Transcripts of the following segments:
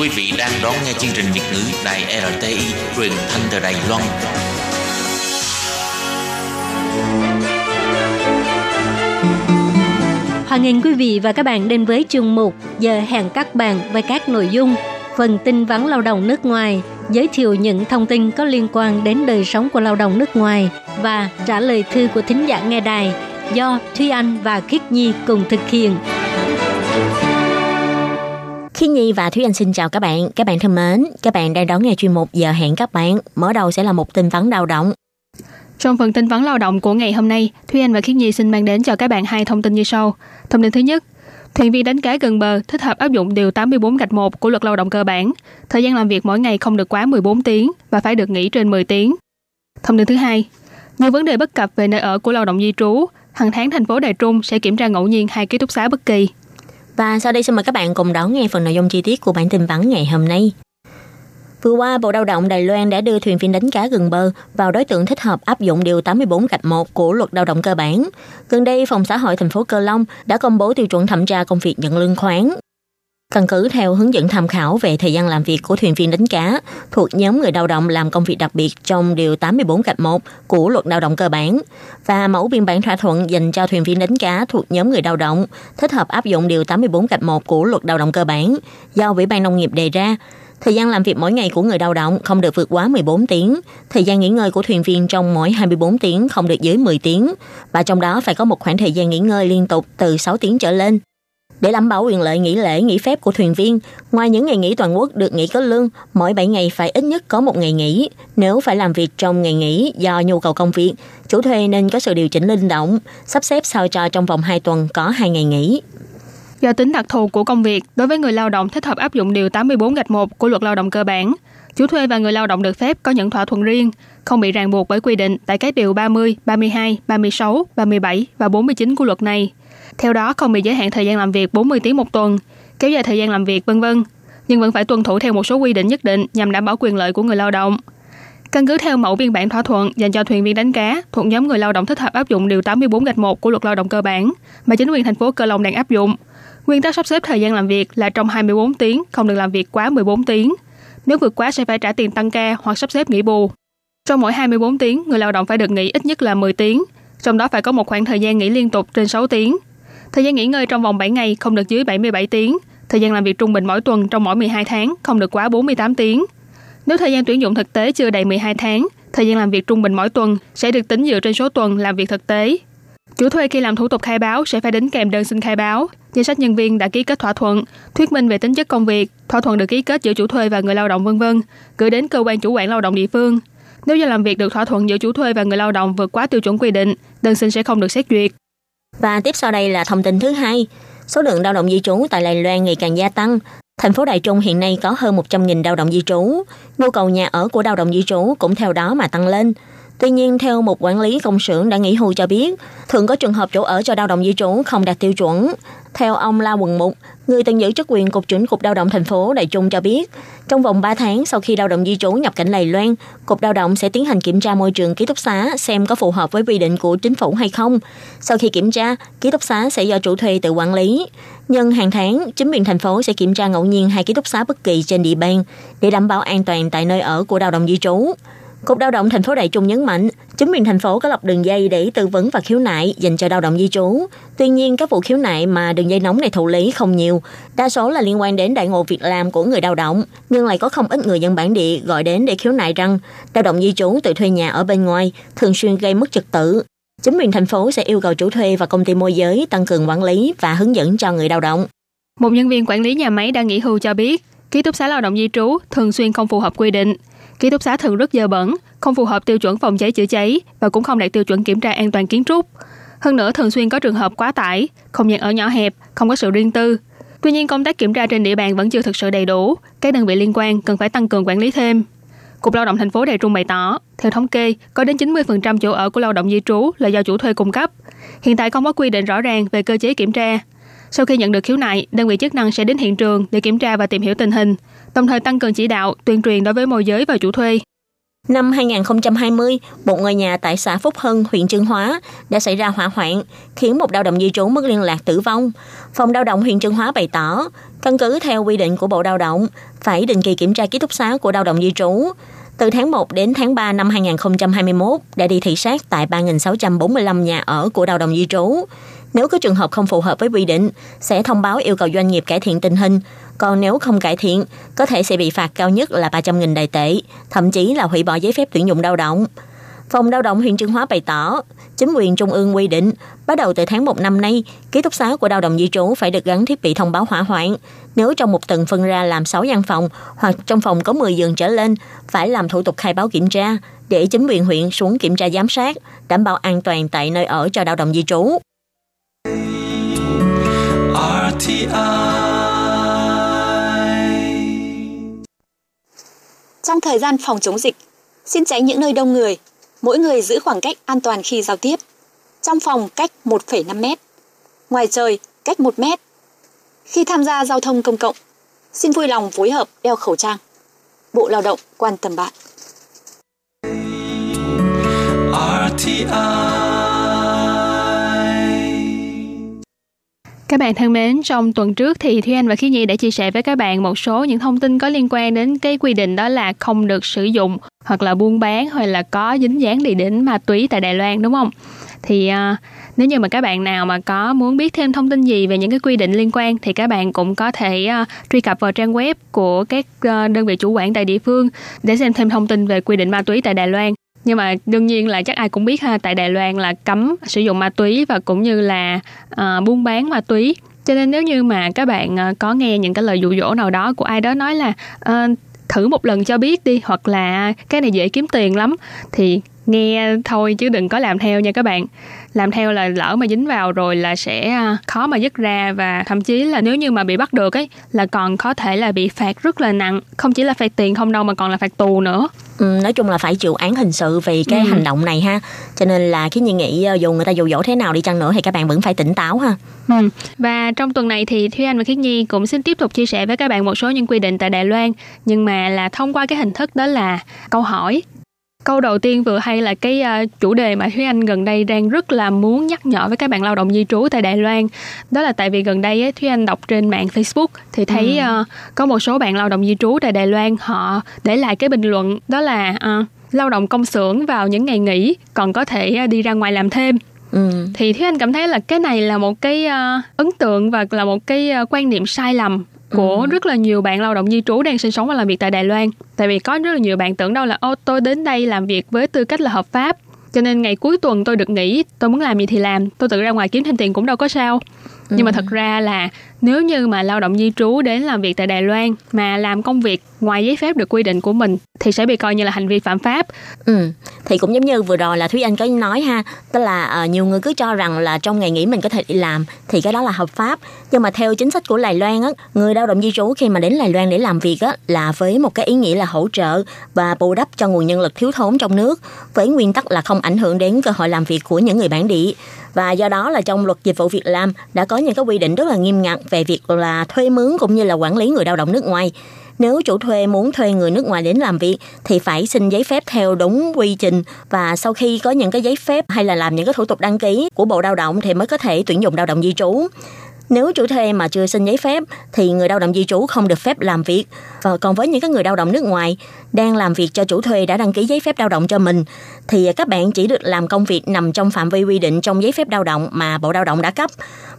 Quý vị đang đón nghe chương trình Việt ngữ Đài RTI truyền thanh từ Đài Loan. Hoan nghênh quý vị và các bạn đến với chương mục Giờ hẹn các bạn với các nội dung phần tin vắn lao động nước ngoài, giới thiệu những thông tin có liên quan đến đời sống của lao động nước ngoài và trả lời thư của thính giả nghe đài do Thúy Anh và Khiết Nhi cùng thực hiện. Khi Nhi và Thúy Anh xin chào các bạn. Các bạn thân mến, các bạn đang đón nghe chuyên mục giờ hẹn các bạn. Mở đầu sẽ là một tin vắn lao động. Trong phần tin vắn lao động của ngày hôm nay, Thúy Anh và Khiết Nhi xin mang đến cho các bạn hai thông tin như sau. Thông tin thứ nhất, thuyền viên đánh cá gần bờ thích hợp áp dụng điều 84 gạch 1 của luật lao động cơ bản. Thời gian làm việc mỗi ngày không được quá 14 tiếng và phải được nghỉ trên 10 tiếng. Thông tin thứ hai, nhiều vấn đề bất cập về nơi ở của lao động di trú, hàng tháng thành phố Đài Trung sẽ kiểm tra ngẫu nhiên hai ký túc xá bất kỳ. Và sau đây xin mời các bạn cùng đón nghe phần nội dung chi tiết của bản tin vắn ngày hôm nay. Vừa qua, Bộ Lao động Đài Loan đã đưa thuyền viên đánh cá gần bờ vào đối tượng thích hợp áp dụng điều 84 gạch 1 của luật lao động cơ bản. Gần đây, Phòng xã hội thành phố Cơ Long đã công bố tiêu chuẩn thẩm tra công việc nhận lương khoán Căn cứ theo hướng dẫn tham khảo về thời gian làm việc của thuyền viên đánh cá thuộc nhóm người lao động làm công việc đặc biệt trong Điều 84 gạch 1 của Luật Lao động cơ bản và mẫu biên bản thỏa thuận dành cho thuyền viên đánh cá thuộc nhóm người lao động thích hợp áp dụng Điều 84 gạch 1 của Luật Lao động cơ bản do Ủy ban Nông nghiệp đề ra. Thời gian làm việc mỗi ngày của người lao động không được vượt quá 14 tiếng. Thời gian nghỉ ngơi của thuyền viên trong mỗi 24 tiếng không được dưới 10 tiếng. Và trong đó phải có một khoảng thời gian nghỉ ngơi liên tục từ 6 tiếng trở lên. Để đảm bảo quyền lợi nghỉ lễ, nghỉ phép của thuyền viên, ngoài những ngày nghỉ toàn quốc được nghỉ có lương, mỗi 7 ngày phải ít nhất có một ngày nghỉ. Nếu phải làm việc trong ngày nghỉ do nhu cầu công việc, chủ thuê nên có sự điều chỉnh linh động, sắp xếp sao cho trong vòng 2 tuần có 2 ngày nghỉ. Do tính đặc thù của công việc, đối với người lao động thích hợp áp dụng điều 84 gạch 1 của luật lao động cơ bản, chủ thuê và người lao động được phép có những thỏa thuận riêng, không bị ràng buộc bởi quy định tại các điều 30, 32, 36, 37 và 49 của luật này. Theo đó không bị giới hạn thời gian làm việc 40 tiếng một tuần, kéo dài thời gian làm việc vân vân, nhưng vẫn phải tuân thủ theo một số quy định nhất định nhằm đảm bảo quyền lợi của người lao động. Căn cứ theo mẫu biên bản thỏa thuận dành cho thuyền viên đánh cá thuộc nhóm người lao động thích hợp áp dụng điều 84 gạch 1 của luật lao động cơ bản mà chính quyền thành phố Cơ Long đang áp dụng. Nguyên tắc sắp xếp thời gian làm việc là trong 24 tiếng, không được làm việc quá 14 tiếng. Nếu vượt quá sẽ phải trả tiền tăng ca hoặc sắp xếp nghỉ bù. Trong mỗi 24 tiếng, người lao động phải được nghỉ ít nhất là 10 tiếng, trong đó phải có một khoảng thời gian nghỉ liên tục trên 6 tiếng. Thời gian nghỉ ngơi trong vòng 7 ngày không được dưới 77 tiếng. Thời gian làm việc trung bình mỗi tuần trong mỗi 12 tháng không được quá 48 tiếng. Nếu thời gian tuyển dụng thực tế chưa đầy 12 tháng, thời gian làm việc trung bình mỗi tuần sẽ được tính dựa trên số tuần làm việc thực tế. Chủ thuê khi làm thủ tục khai báo sẽ phải đính kèm đơn xin khai báo, danh sách nhân viên đã ký kết thỏa thuận, thuyết minh về tính chất công việc, thỏa thuận được ký kết giữa chủ thuê và người lao động vân vân, gửi đến cơ quan chủ quản lao động địa phương. Nếu do làm việc được thỏa thuận giữa chủ thuê và người lao động vượt quá tiêu chuẩn quy định, đơn xin sẽ không được xét duyệt. Và tiếp sau đây là thông tin thứ hai. Số lượng lao động di trú tại Đài Loan ngày càng gia tăng. Thành phố Đài Trung hiện nay có hơn 100.000 lao động di trú. Nhu cầu nhà ở của lao động di trú cũng theo đó mà tăng lên. Tuy nhiên, theo một quản lý công xưởng đã nghỉ hưu cho biết, thường có trường hợp chỗ ở cho lao động di trú không đạt tiêu chuẩn. Theo ông La Quần Mục, người từng giữ chức quyền Cục trưởng Cục Lao động thành phố Đại Trung cho biết, trong vòng 3 tháng sau khi lao động di trú nhập cảnh lầy Loan, Cục Lao động sẽ tiến hành kiểm tra môi trường ký túc xá xem có phù hợp với quy định của chính phủ hay không. Sau khi kiểm tra, ký túc xá sẽ do chủ thuê tự quản lý. Nhưng hàng tháng, chính quyền thành phố sẽ kiểm tra ngẫu nhiên hai ký túc xá bất kỳ trên địa bàn để đảm bảo an toàn tại nơi ở của lao động di trú. Cục Lao động thành phố Đại Trung nhấn mạnh, chính quyền thành phố có lập đường dây để tư vấn và khiếu nại dành cho lao động di trú. Tuy nhiên, các vụ khiếu nại mà đường dây nóng này thụ lý không nhiều, đa số là liên quan đến đại ngộ việc làm của người lao động, nhưng lại có không ít người dân bản địa gọi đến để khiếu nại rằng lao động di trú tự thuê nhà ở bên ngoài thường xuyên gây mất trật tự. Chính quyền thành phố sẽ yêu cầu chủ thuê và công ty môi giới tăng cường quản lý và hướng dẫn cho người lao động. Một nhân viên quản lý nhà máy đang nghỉ hưu cho biết, ký túc xá lao động di trú thường xuyên không phù hợp quy định ký túc xá thường rất dơ bẩn, không phù hợp tiêu chuẩn phòng cháy chữa cháy và cũng không đạt tiêu chuẩn kiểm tra an toàn kiến trúc. Hơn nữa thường xuyên có trường hợp quá tải, không gian ở nhỏ hẹp, không có sự riêng tư. Tuy nhiên công tác kiểm tra trên địa bàn vẫn chưa thực sự đầy đủ, các đơn vị liên quan cần phải tăng cường quản lý thêm. Cục Lao động thành phố Đài Trung bày tỏ, theo thống kê, có đến 90% chỗ ở của lao động di trú là do chủ thuê cung cấp. Hiện tại không có quy định rõ ràng về cơ chế kiểm tra. Sau khi nhận được khiếu nại, đơn vị chức năng sẽ đến hiện trường để kiểm tra và tìm hiểu tình hình, đồng thời tăng cường chỉ đạo, tuyên truyền đối với môi giới và chủ thuê. Năm 2020, một ngôi nhà tại xã Phúc Hưng, huyện Trương Hóa đã xảy ra hỏa hoạn, khiến một lao động di trú mất liên lạc tử vong. Phòng lao động huyện Trương Hóa bày tỏ, căn cứ theo quy định của Bộ Lao động, phải định kỳ kiểm tra ký túc xá của lao động di trú. Từ tháng 1 đến tháng 3 năm 2021 đã đi thị sát tại 3.645 nhà ở của lao động di trú. Nếu có trường hợp không phù hợp với quy định, sẽ thông báo yêu cầu doanh nghiệp cải thiện tình hình. Còn nếu không cải thiện, có thể sẽ bị phạt cao nhất là 300.000 đài tệ, thậm chí là hủy bỏ giấy phép tuyển dụng lao động. Phòng lao động huyện Trương Hóa bày tỏ, chính quyền trung ương quy định, bắt đầu từ tháng 1 năm nay, ký túc xá của lao động di trú phải được gắn thiết bị thông báo hỏa hoạn. Nếu trong một tầng phân ra làm 6 gian phòng hoặc trong phòng có 10 giường trở lên, phải làm thủ tục khai báo kiểm tra để chính quyền huyện xuống kiểm tra giám sát, đảm bảo an toàn tại nơi ở cho lao động di trú. Trong thời gian phòng chống dịch, xin tránh những nơi đông người, mỗi người giữ khoảng cách an toàn khi giao tiếp. Trong phòng cách 1,5 mét, ngoài trời cách 1 mét. Khi tham gia giao thông công cộng, xin vui lòng phối hợp đeo khẩu trang. Bộ Lao động quan tâm bạn. RTI Các bạn thân mến, trong tuần trước thì Thúy Anh và Khí Nhi đã chia sẻ với các bạn một số những thông tin có liên quan đến cái quy định đó là không được sử dụng hoặc là buôn bán hoặc là có dính dáng địa đến ma túy tại Đài Loan đúng không? Thì uh, nếu như mà các bạn nào mà có muốn biết thêm thông tin gì về những cái quy định liên quan thì các bạn cũng có thể uh, truy cập vào trang web của các uh, đơn vị chủ quản tại địa phương để xem thêm thông tin về quy định ma túy tại Đài Loan nhưng mà đương nhiên là chắc ai cũng biết ha tại Đài Loan là cấm sử dụng ma túy và cũng như là uh, buôn bán ma túy. Cho nên nếu như mà các bạn uh, có nghe những cái lời dụ dỗ nào đó của ai đó nói là uh, thử một lần cho biết đi hoặc là cái này dễ kiếm tiền lắm thì nghe thôi chứ đừng có làm theo nha các bạn. Làm theo là lỡ mà dính vào rồi là sẽ khó mà dứt ra và thậm chí là nếu như mà bị bắt được ấy là còn có thể là bị phạt rất là nặng. Không chỉ là phạt tiền không đâu mà còn là phạt tù nữa. Ừ, nói chung là phải chịu án hình sự vì cái ừ. hành động này ha. Cho nên là khi nhi nghĩ ờ, dù người ta dụ dỗ thế nào đi chăng nữa thì các bạn vẫn phải tỉnh táo ha. Ừ. và trong tuần này thì thúy anh và khiết nhi cũng xin tiếp tục chia sẻ với các bạn một số những quy định tại đài loan. Nhưng mà là thông qua cái hình thức đó là câu hỏi câu đầu tiên vừa hay là cái uh, chủ đề mà Thúy Anh gần đây đang rất là muốn nhắc nhở với các bạn lao động di trú tại Đài Loan. Đó là tại vì gần đây ấy, Thúy Anh đọc trên mạng Facebook thì thấy ừ. uh, có một số bạn lao động di trú tại Đài Loan họ để lại cái bình luận đó là uh, lao động công xưởng vào những ngày nghỉ còn có thể đi ra ngoài làm thêm. Ừ. thì Thúy Anh cảm thấy là cái này là một cái uh, ấn tượng và là một cái uh, quan niệm sai lầm của ừ. rất là nhiều bạn lao động di trú đang sinh sống và làm việc tại Đài Loan. Tại vì có rất là nhiều bạn tưởng đâu là ô tôi đến đây làm việc với tư cách là hợp pháp cho nên ngày cuối tuần tôi được nghỉ tôi muốn làm gì thì làm tôi tự ra ngoài kiếm thêm tiền cũng đâu có sao nhưng mà ừ. thật ra là nếu như mà lao động di trú đến làm việc tại Đài Loan mà làm công việc ngoài giấy phép được quy định của mình thì sẽ bị coi như là hành vi phạm pháp. Ừ, thì cũng giống như vừa rồi là Thúy Anh có nói ha, tức là uh, nhiều người cứ cho rằng là trong ngày nghỉ mình có thể đi làm thì cái đó là hợp pháp. Nhưng mà theo chính sách của Đài Loan á, người lao động di trú khi mà đến Đài Loan để làm việc á là với một cái ý nghĩa là hỗ trợ và bù đắp cho nguồn nhân lực thiếu thốn trong nước với nguyên tắc là không ảnh hưởng đến cơ hội làm việc của những người bản địa và do đó là trong luật dịch vụ việc làm đã có những cái quy định rất là nghiêm ngặt về việc là thuê mướn cũng như là quản lý người lao động nước ngoài nếu chủ thuê muốn thuê người nước ngoài đến làm việc thì phải xin giấy phép theo đúng quy trình và sau khi có những cái giấy phép hay là làm những cái thủ tục đăng ký của Bộ Lao động thì mới có thể tuyển dụng lao động di trú. Nếu chủ thuê mà chưa xin giấy phép thì người lao động di trú không được phép làm việc. Và còn với những cái người lao động nước ngoài đang làm việc cho chủ thuê đã đăng ký giấy phép lao động cho mình thì các bạn chỉ được làm công việc nằm trong phạm vi quy định trong giấy phép lao động mà Bộ Lao động đã cấp,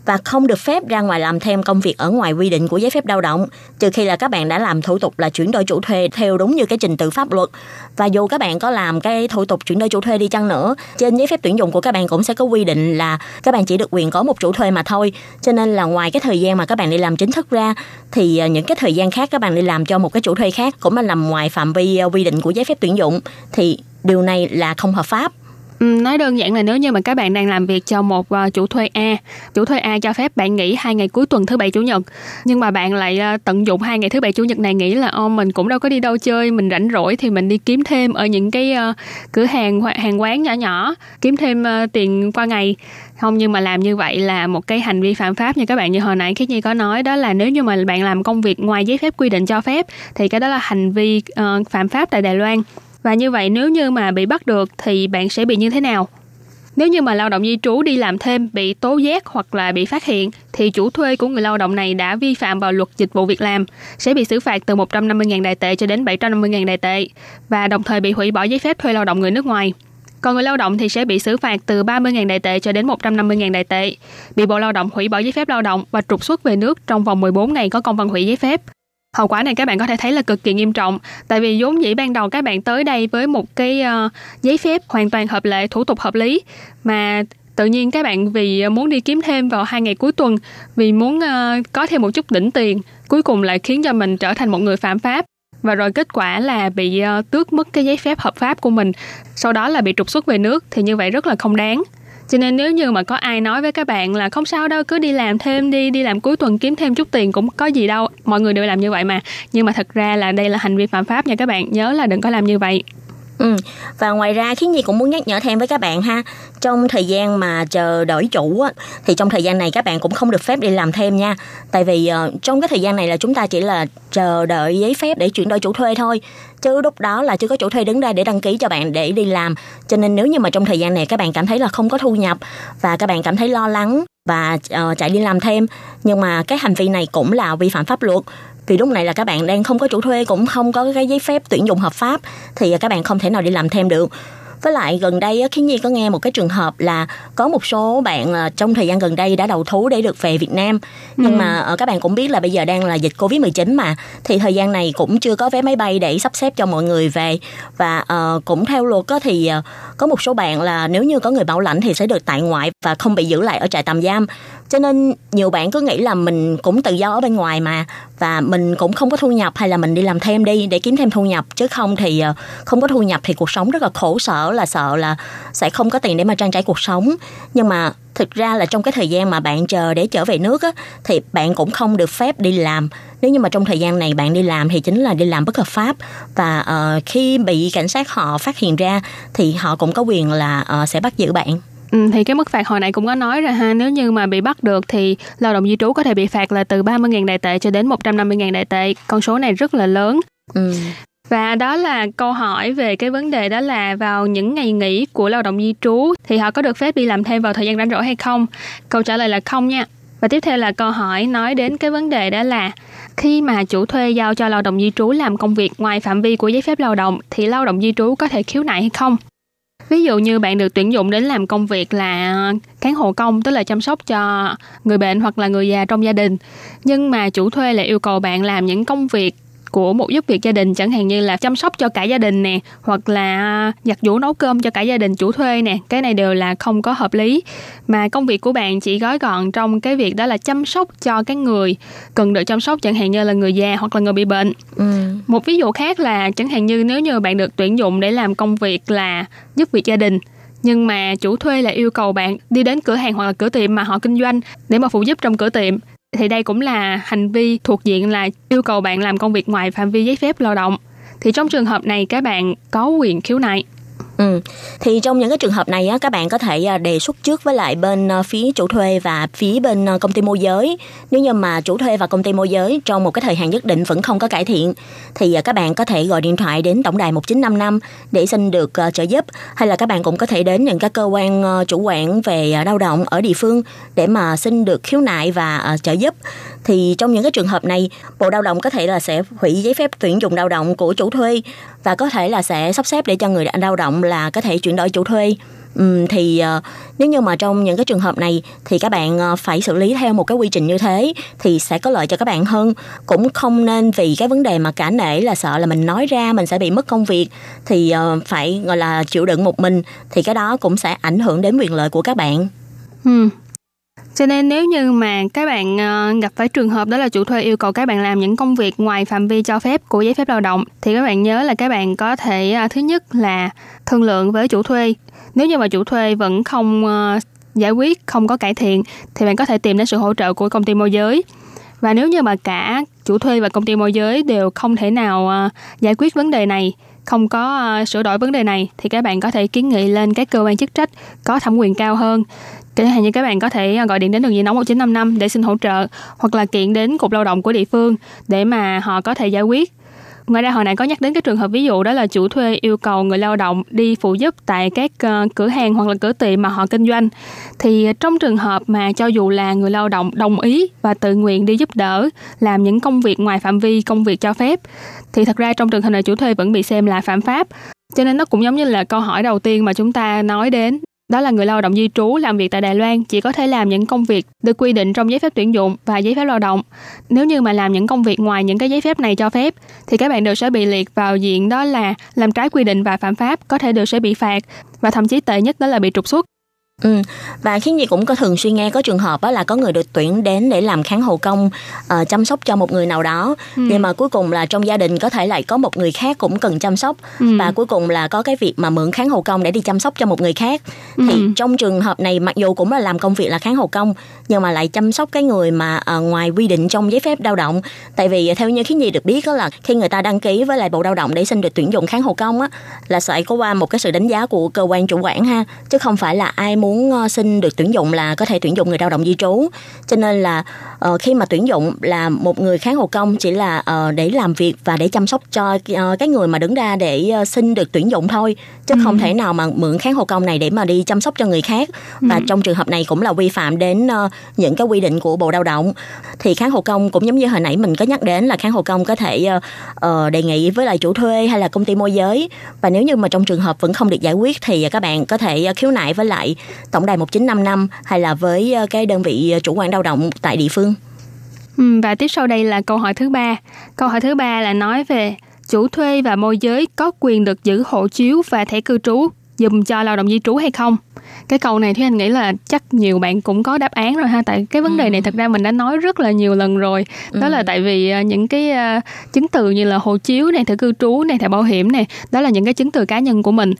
và không được phép ra ngoài làm thêm công việc ở ngoài quy định của giấy phép lao động, trừ khi là các bạn đã làm thủ tục là chuyển đổi chủ thuê theo đúng như cái trình tự pháp luật. Và dù các bạn có làm cái thủ tục chuyển đổi chủ thuê đi chăng nữa, trên giấy phép tuyển dụng của các bạn cũng sẽ có quy định là các bạn chỉ được quyền có một chủ thuê mà thôi. Cho nên là ngoài cái thời gian mà các bạn đi làm chính thức ra, thì ờ, những cái thời gian khác các bạn đi làm cho một cái chủ thuê khác cũng là nằm ngoài phạm vi ờ, quy định của giấy phép tuyển dụng. Thì điều này là không hợp pháp. Ừ, nói đơn giản là nếu như mà các bạn đang làm việc cho một ờ, chủ thuê A, chủ thuê A cho phép bạn nghỉ hai ngày cuối tuần thứ bảy chủ nhật, nhưng mà bạn lại ờ, tận dụng hai ngày thứ bảy chủ nhật này nghĩ là ô mình cũng đâu có đi đâu chơi, mình rảnh rỗi thì mình đi kiếm thêm ở những cái ờ, cửa hàng hoặc hàng quán nhỏ nhỏ, kiếm thêm tiền qua ngày. Không nhưng mà làm như vậy là một cái hành vi phạm pháp như các bạn. Như hồi nãy khiết nhi có nói đó là nếu như mà bạn làm công việc ngoài giấy phép quy định cho phép thì cái đó là hành vi phạm pháp tại đài loan. Và như vậy nếu như mà bị bắt được thì bạn sẽ bị như thế nào? Nếu như mà lao động di trú đi làm thêm bị tố giác hoặc là bị phát hiện thì chủ thuê của người lao động này đã vi phạm vào luật dịch vụ việc làm sẽ bị xử phạt từ 150.000 đại tệ cho đến 750.000 đại tệ và đồng thời bị hủy bỏ giấy phép thuê lao động người nước ngoài. Còn người lao động thì sẽ bị xử phạt từ 30.000 đại tệ cho đến 150.000 đại tệ, bị Bộ Lao động hủy bỏ giấy phép lao động và trục xuất về nước trong vòng 14 ngày có công văn hủy giấy phép. Hậu quả này các bạn có thể thấy là cực kỳ nghiêm trọng, tại vì vốn dĩ ban đầu các bạn tới đây với một cái uh, giấy phép hoàn toàn hợp lệ, thủ tục hợp lý. Mà tự nhiên các bạn vì ờ, muốn đi kiếm thêm vào hai ngày cuối tuần, vì muốn uh, có thêm một chút đỉnh tiền, cuối cùng lại khiến cho mình trở thành một người phạm pháp. Và rồi kết quả là bị uh, tước mất cái giấy phép hợp pháp của mình, sau đó là bị trục xuất về nước thì như vậy rất là không đáng. Cho nên nếu như mà có ai nói với các bạn là không sao đâu, cứ đi làm thêm đi, đi làm cuối tuần kiếm thêm chút tiền cũng có gì đâu. Mọi người đều làm như vậy mà. Nhưng mà thật ra là đây là hành vi phạm pháp nha các bạn. Nhớ là đừng có làm như vậy. Ừ. Và ngoài ra khiến Nhi cũng muốn nhắc nhở thêm với các bạn ha Trong thời gian mà chờ đổi chủ á, Thì trong thời gian này các bạn cũng không được phép đi làm thêm nha Tại vì uh, trong cái thời gian này là chúng ta chỉ là chờ đợi giấy phép để chuyển đổi chủ thuê thôi Chứ lúc đó là chưa có chủ thuê đứng ra để đăng ký cho bạn để đi làm Cho nên nếu như mà trong thời gian này các bạn cảm thấy là không có thu nhập Và các bạn cảm thấy lo lắng và uh, chạy đi làm thêm nhưng mà cái hành vi này cũng là vi phạm pháp luật vì lúc này là các bạn đang không có chủ thuê cũng không có cái giấy phép tuyển dụng hợp pháp thì các bạn không thể nào đi làm thêm được. Với lại gần đây khiến nhi có nghe một cái trường hợp là có một số bạn ờ, trong thời gian gần đây đã đầu thú để được về Việt Nam. Nhưng ừ. mà ờ, các bạn cũng biết là bây giờ đang là dịch Covid 19 mà thì thời gian này cũng chưa có vé máy bay để sắp xếp cho mọi người về. Và uh, cũng theo luật có thì uh, có một số bạn là nếu như có người bảo lãnh thì sẽ được tại ngoại và không bị giữ lại ở trại tạm giam cho nên nhiều bạn cứ nghĩ là mình cũng tự do ở bên ngoài mà và mình cũng không có thu nhập hay là mình đi làm thêm đi để kiếm thêm thu nhập. Chứ không thì ờ, không có thu nhập thì cuộc sống rất là khổ sở là sợ là sẽ không có tiền để mà trang trải cuộc sống. Nhưng mà thực ra là trong cái thời gian mà bạn chờ để trở về nước á, thì bạn cũng không được phép đi làm. Nếu như mà trong thời gian này bạn đi làm thì chính là đi làm bất hợp pháp. Và uh, khi bị cảnh sát họ phát hiện ra thì họ cũng có quyền là uh, sẽ bắt giữ bạn. Ừ, thì cái mức phạt hồi nãy cũng có nói rồi ha nếu như mà bị bắt được thì lao động di trú có thể bị phạt là từ 30.000 đại tệ cho đến 150.000 đại tệ con số này rất là lớn ừ. Và đó là câu hỏi về cái vấn đề đó là vào những ngày nghỉ của lao động di trú thì họ có được phép đi làm thêm vào thời gian rảnh rỗi hay không? Câu trả lời là không nha. Và tiếp theo là câu hỏi nói đến cái vấn đề đó là khi mà chủ thuê giao cho lao động di trú làm công việc ngoài phạm vi của giấy phép lao động thì lao động di trú có thể khiếu nại hay không? Ví dụ như bạn được tuyển dụng đến làm công việc là cán hộ công, tức là chăm sóc cho người bệnh hoặc là người già trong gia đình. Nhưng mà chủ thuê lại yêu cầu bạn làm những công việc của một giúp việc gia đình chẳng hạn như là chăm sóc cho cả gia đình nè hoặc là giặt giũ nấu cơm cho cả gia đình chủ thuê nè cái này đều là không có hợp lý mà công việc của bạn chỉ gói gọn trong cái việc đó là chăm sóc cho cái người cần được chăm sóc chẳng hạn như là người già hoặc là người bị bệnh ừ. một ví dụ khác là chẳng hạn như nếu như bạn được tuyển dụng để làm công việc là giúp việc gia đình nhưng mà chủ thuê lại yêu cầu bạn đi đến cửa hàng hoặc là cửa tiệm mà họ kinh doanh để mà phụ giúp trong cửa tiệm thì đây cũng là hành vi thuộc diện là yêu cầu bạn làm công việc ngoài phạm vi giấy phép lao động. Thì trong trường hợp này, các bạn có quyền khiếu nại. Ừ. Thì trong những cái trường hợp này á, các bạn có thể à, đề xuất trước với lại bên à, phía chủ thuê và phía bên à, công ty môi giới. Nếu như mà chủ thuê và công ty môi giới trong một cái thời hạn nhất định vẫn không có cải thiện thì các bạn có thể gọi điện thoại đến tổng đài 1955 để xin được trợ giúp hay là các bạn cũng có thể đến những các cơ quan chủ quản về lao động ở địa phương để mà xin được khiếu nại và trợ giúp. Thì trong những cái trường hợp này, Bộ Lao động có thể là sẽ hủy giấy phép tuyển dụng lao động của chủ thuê và có thể là sẽ sắp xếp để cho người lao động là có thể chuyển đổi chủ thuê. Ừ, thì uh, nếu như mà trong những cái trường hợp này thì các bạn uh, phải xử lý theo một cái quy trình như thế thì sẽ có lợi cho các bạn hơn. Cũng không nên vì cái vấn đề mà cả nể là sợ là mình nói ra mình sẽ bị mất công việc thì uh, phải gọi là chịu đựng một mình thì cái đó cũng sẽ ảnh hưởng đến quyền lợi của các bạn. Ừ. Cho nên nếu như mà các bạn ờ, gặp phải trường hợp đó là chủ thuê yêu cầu các bạn làm những công việc ngoài phạm vi cho phép của giấy phép lao động thì các bạn nhớ là các bạn có thể ờ, thứ nhất là thương lượng với chủ thuê. Nếu như mà chủ thuê vẫn không ờ, giải quyết, không có cải thiện thì bạn có thể tìm đến sự hỗ trợ của công ty môi giới. Và nếu như mà cả chủ thuê và công ty môi giới đều không thể nào giải quyết vấn đề này không có sửa đổi vấn đề này thì các bạn có thể kiến nghị lên các cơ quan chức trách có thẩm quyền cao hơn Chẳng hạn như các bạn có thể à, gọi điện đến đường dây nóng 1955 để xin hỗ trợ hoặc là kiện đến cục lao động của địa phương để mà họ có thể giải quyết. Ngoài ra, hồi nãy có nhắc đến cái trường hợp ví dụ đó là chủ thuê yêu cầu người lao động đi phụ giúp tại các ờ, cửa hàng hoặc là cửa tiệm mà họ kinh doanh. Thì trong trường hợp mà cho dù là người lao động đồng ý và tự nguyện đi giúp đỡ làm những công việc ngoài phạm vi công việc cho phép, thì thật ra trong trường hợp này chủ thuê vẫn bị xem là phạm pháp. Cho nên nó cũng giống như là câu hỏi đầu tiên mà chúng ta nói đến đó là người lao động di trú làm việc tại Đài Loan chỉ có thể làm những công việc được quy định trong giấy phép tuyển dụng và giấy phép lao động. Nếu như mà làm những công việc ngoài những cái giấy phép này cho phép thì các bạn đều sẽ bị liệt vào diện đó là làm trái quy định và phạm pháp, có thể đều sẽ bị phạt và thậm chí tệ nhất đó là bị trục xuất. Ừ. Và khiến gì cũng có thường xuyên nghe có trường hợp đó là có người được tuyển đến để làm kháng hộ công uh, chăm sóc cho một người nào đó ừ. nhưng mà cuối cùng là trong gia đình có thể lại có một người khác cũng cần chăm sóc ừ. và cuối cùng là có cái việc mà mượn kháng hộ công để đi chăm sóc cho một người khác ừ. thì trong trường hợp này mặc dù cũng là làm công việc là kháng hộ công nhưng mà lại chăm sóc cái người mà uh, ngoài quy định trong giấy phép lao động tại vì theo như khiến gì được biết đó là khi người ta đăng ký với lại bộ lao động để xin được tuyển dụng kháng hộ công á là phải có qua một cái sự đánh giá của cơ quan chủ quản ha chứ không phải là ai muốn muốn ờ, xin được tuyển dụng là có thể tuyển dụng người lao động di trú. Cho nên là uh, khi mà tuyển dụng là một người kháng hộ công chỉ là uh, để làm việc và để chăm sóc cho uh, cái người mà đứng ra để uh, xin được tuyển dụng thôi chứ ừ. không thể nào mà mượn kháng hộ công này để mà đi chăm sóc cho người khác và ừ. trong trường hợp này cũng là vi phạm đến uh, những cái quy định của bộ lao động thì kháng hộ công cũng giống như hồi nãy mình có nhắc đến là kháng hộ công có thể uh, đề nghị với lại chủ thuê hay là công ty môi giới và nếu như mà trong trường hợp vẫn không được giải quyết thì các bạn có thể khiếu nại với lại tổng đài 1955 hay là với cái đơn vị chủ quản lao động tại địa phương. Ừ, và tiếp sau đây là câu hỏi thứ ba. Câu hỏi thứ ba là nói về chủ thuê và môi giới có quyền được giữ hộ chiếu và thẻ cư trú dùm cho lao động di trú hay không? Cái câu này thì anh nghĩ là chắc nhiều bạn cũng có đáp án rồi ha tại cái vấn đề này ừ. thật ra mình đã nói rất là nhiều lần rồi. Đó ừ. là tại vì ờ, những cái chứng từ như là hộ chiếu này, thẻ cư trú này, thẻ bảo hiểm này, đó là những cái chứng từ cá nhân của mình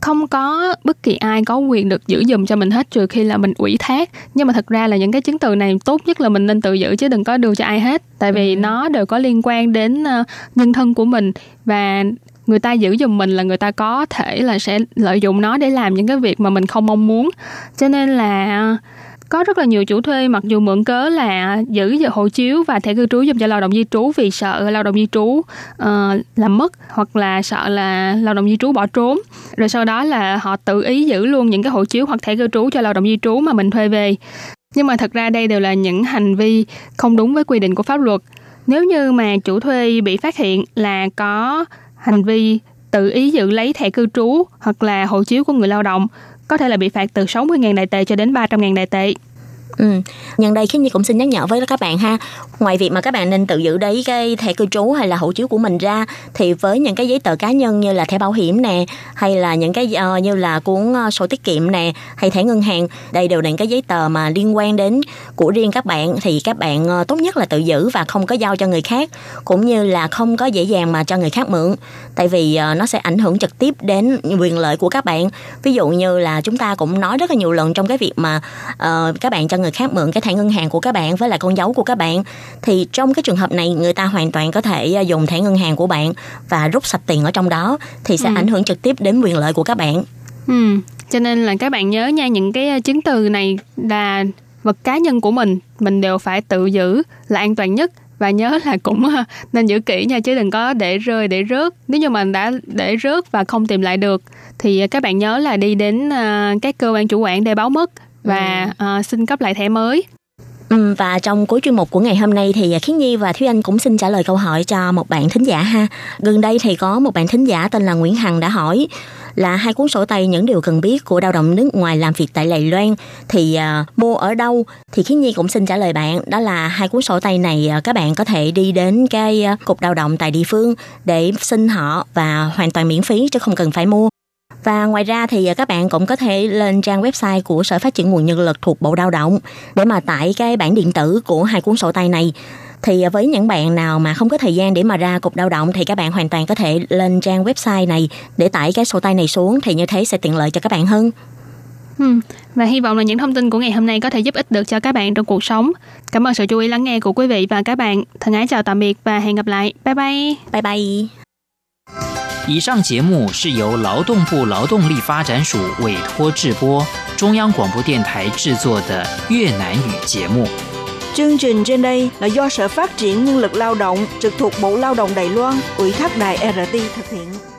không có bất kỳ ai có quyền được giữ dùm cho mình hết trừ khi là mình ủy thác. Nhưng mà thật ra là những cái chứng từ này tốt nhất là mình nên tự giữ chứ đừng có đưa cho ai hết. Tại vì ừ. nó đều có liên quan đến uh, nhân thân của mình. Và người ta giữ giùm mình là người ta có thể là sẽ lợi dụng nó để làm những cái việc mà mình không mong muốn. Cho nên là uh, có rất là nhiều chủ thuê mặc dù mượn cớ là giữ hộ chiếu và thẻ cư trú dùng cho lao động di trú vì sợ lao động di trú uh, làm mất hoặc là sợ là lao động di trú bỏ trốn. Rồi sau đó là họ tự ý giữ luôn những cái hộ chiếu hoặc thẻ cư trú cho lao động di trú mà mình thuê về. Nhưng mà thật ra đây đều là những hành vi không đúng với quy định của pháp luật. Nếu như mà chủ thuê bị phát hiện là có hành vi tự ý giữ lấy thẻ cư trú hoặc là hộ chiếu của người lao động có thể là bị phạt từ 60.000 đại tệ cho đến 300.000 đại tệ. Ừ. Nhân đây Khiết Nhi cũng xin nhắc nhở với các bạn ha. Ngoài việc mà các bạn nên tự giữ đấy cái thẻ cư trú hay là hộ chiếu của mình ra Thì với những cái giấy tờ cá nhân như là thẻ bảo hiểm nè Hay là những cái uh, như là cuốn uh, sổ tiết kiệm nè Hay thẻ ngân hàng Đây đều là những cái giấy tờ mà liên quan đến của riêng các bạn Thì các bạn uh, tốt nhất là tự giữ và không có giao cho người khác Cũng như là không có dễ dàng mà cho người khác mượn. Tại vì uh, nó sẽ ảnh hưởng trực tiếp đến quyền lợi của các bạn. Ví dụ như là chúng ta cũng nói rất là nhiều lần trong cái việc mà uh, các bạn cho người khác mượn cái thẻ ngân hàng của các bạn với lại con dấu của các bạn thì trong cái trường hợp này người ta hoàn toàn có thể à, dùng thẻ ngân hàng của bạn và rút sạch tiền ở trong đó thì sẽ ừ. ảnh hưởng trực tiếp đến quyền lợi của các bạn. Ừ. Cho nên là các bạn nhớ nha những cái à, chứng từ này là vật cá nhân của mình mình đều phải tự giữ là an toàn nhất và nhớ là cũng à, nên giữ kỹ nha chứ đừng có để rơi để rớt nếu như mà đã để rớt và không tìm lại được thì các bạn nhớ là đi đến các cơ quan chủ quản để báo mất và uh, xin cấp lại thẻ mới. Ừ, và trong cuối chuyên mục của ngày hôm nay thì Khiết Nhi và Thúy Anh cũng xin trả lời câu hỏi cho một bạn thính giả ha. Gần đây thì có một bạn thính giả tên là Nguyễn Hằng đã hỏi là hai cuốn sổ tay những điều cần biết của lao động nước ngoài làm việc tại Đài Loan thì uh, mua ở đâu thì Khiết Nhi cũng xin trả lời bạn đó là hai cuốn sổ tay này uh, các bạn có thể đi đến cái uh, cục lao động tại địa phương để xin họ và hoàn toàn miễn phí chứ không cần phải mua và ngoài ra thì à, các bạn cũng có thể lên trang website của Sở Phát triển Nguồn Nhân lực thuộc Bộ Lao động để mà tải cái bản điện tử của hai cuốn sổ tay này thì à, với những bạn nào mà không có thời gian để mà ra cục lao động thì các bạn hoàn toàn có thể lên trang website này để tải cái sổ tay này xuống thì như thế sẽ tiện lợi cho các bạn hơn. Ừ, và hy vọng là những thông tin của ngày hôm nay có thể giúp ích được cho các bạn trong cuộc sống. Cảm ơn sự chú ý lắng nghe của quý vị và các bạn. Thân ái chào tạm biệt và hẹn gặp lại. Bye bye. Bye bye. 以上节目是由劳动部劳动力发展署委托制播，中央广播电台制作的越南语节目。Chương trình trên đây là do Sở Phát triển Nhân lực Lao động trực thuộc Bộ Lao động Đài Loan ủy thác đài RT thực hiện.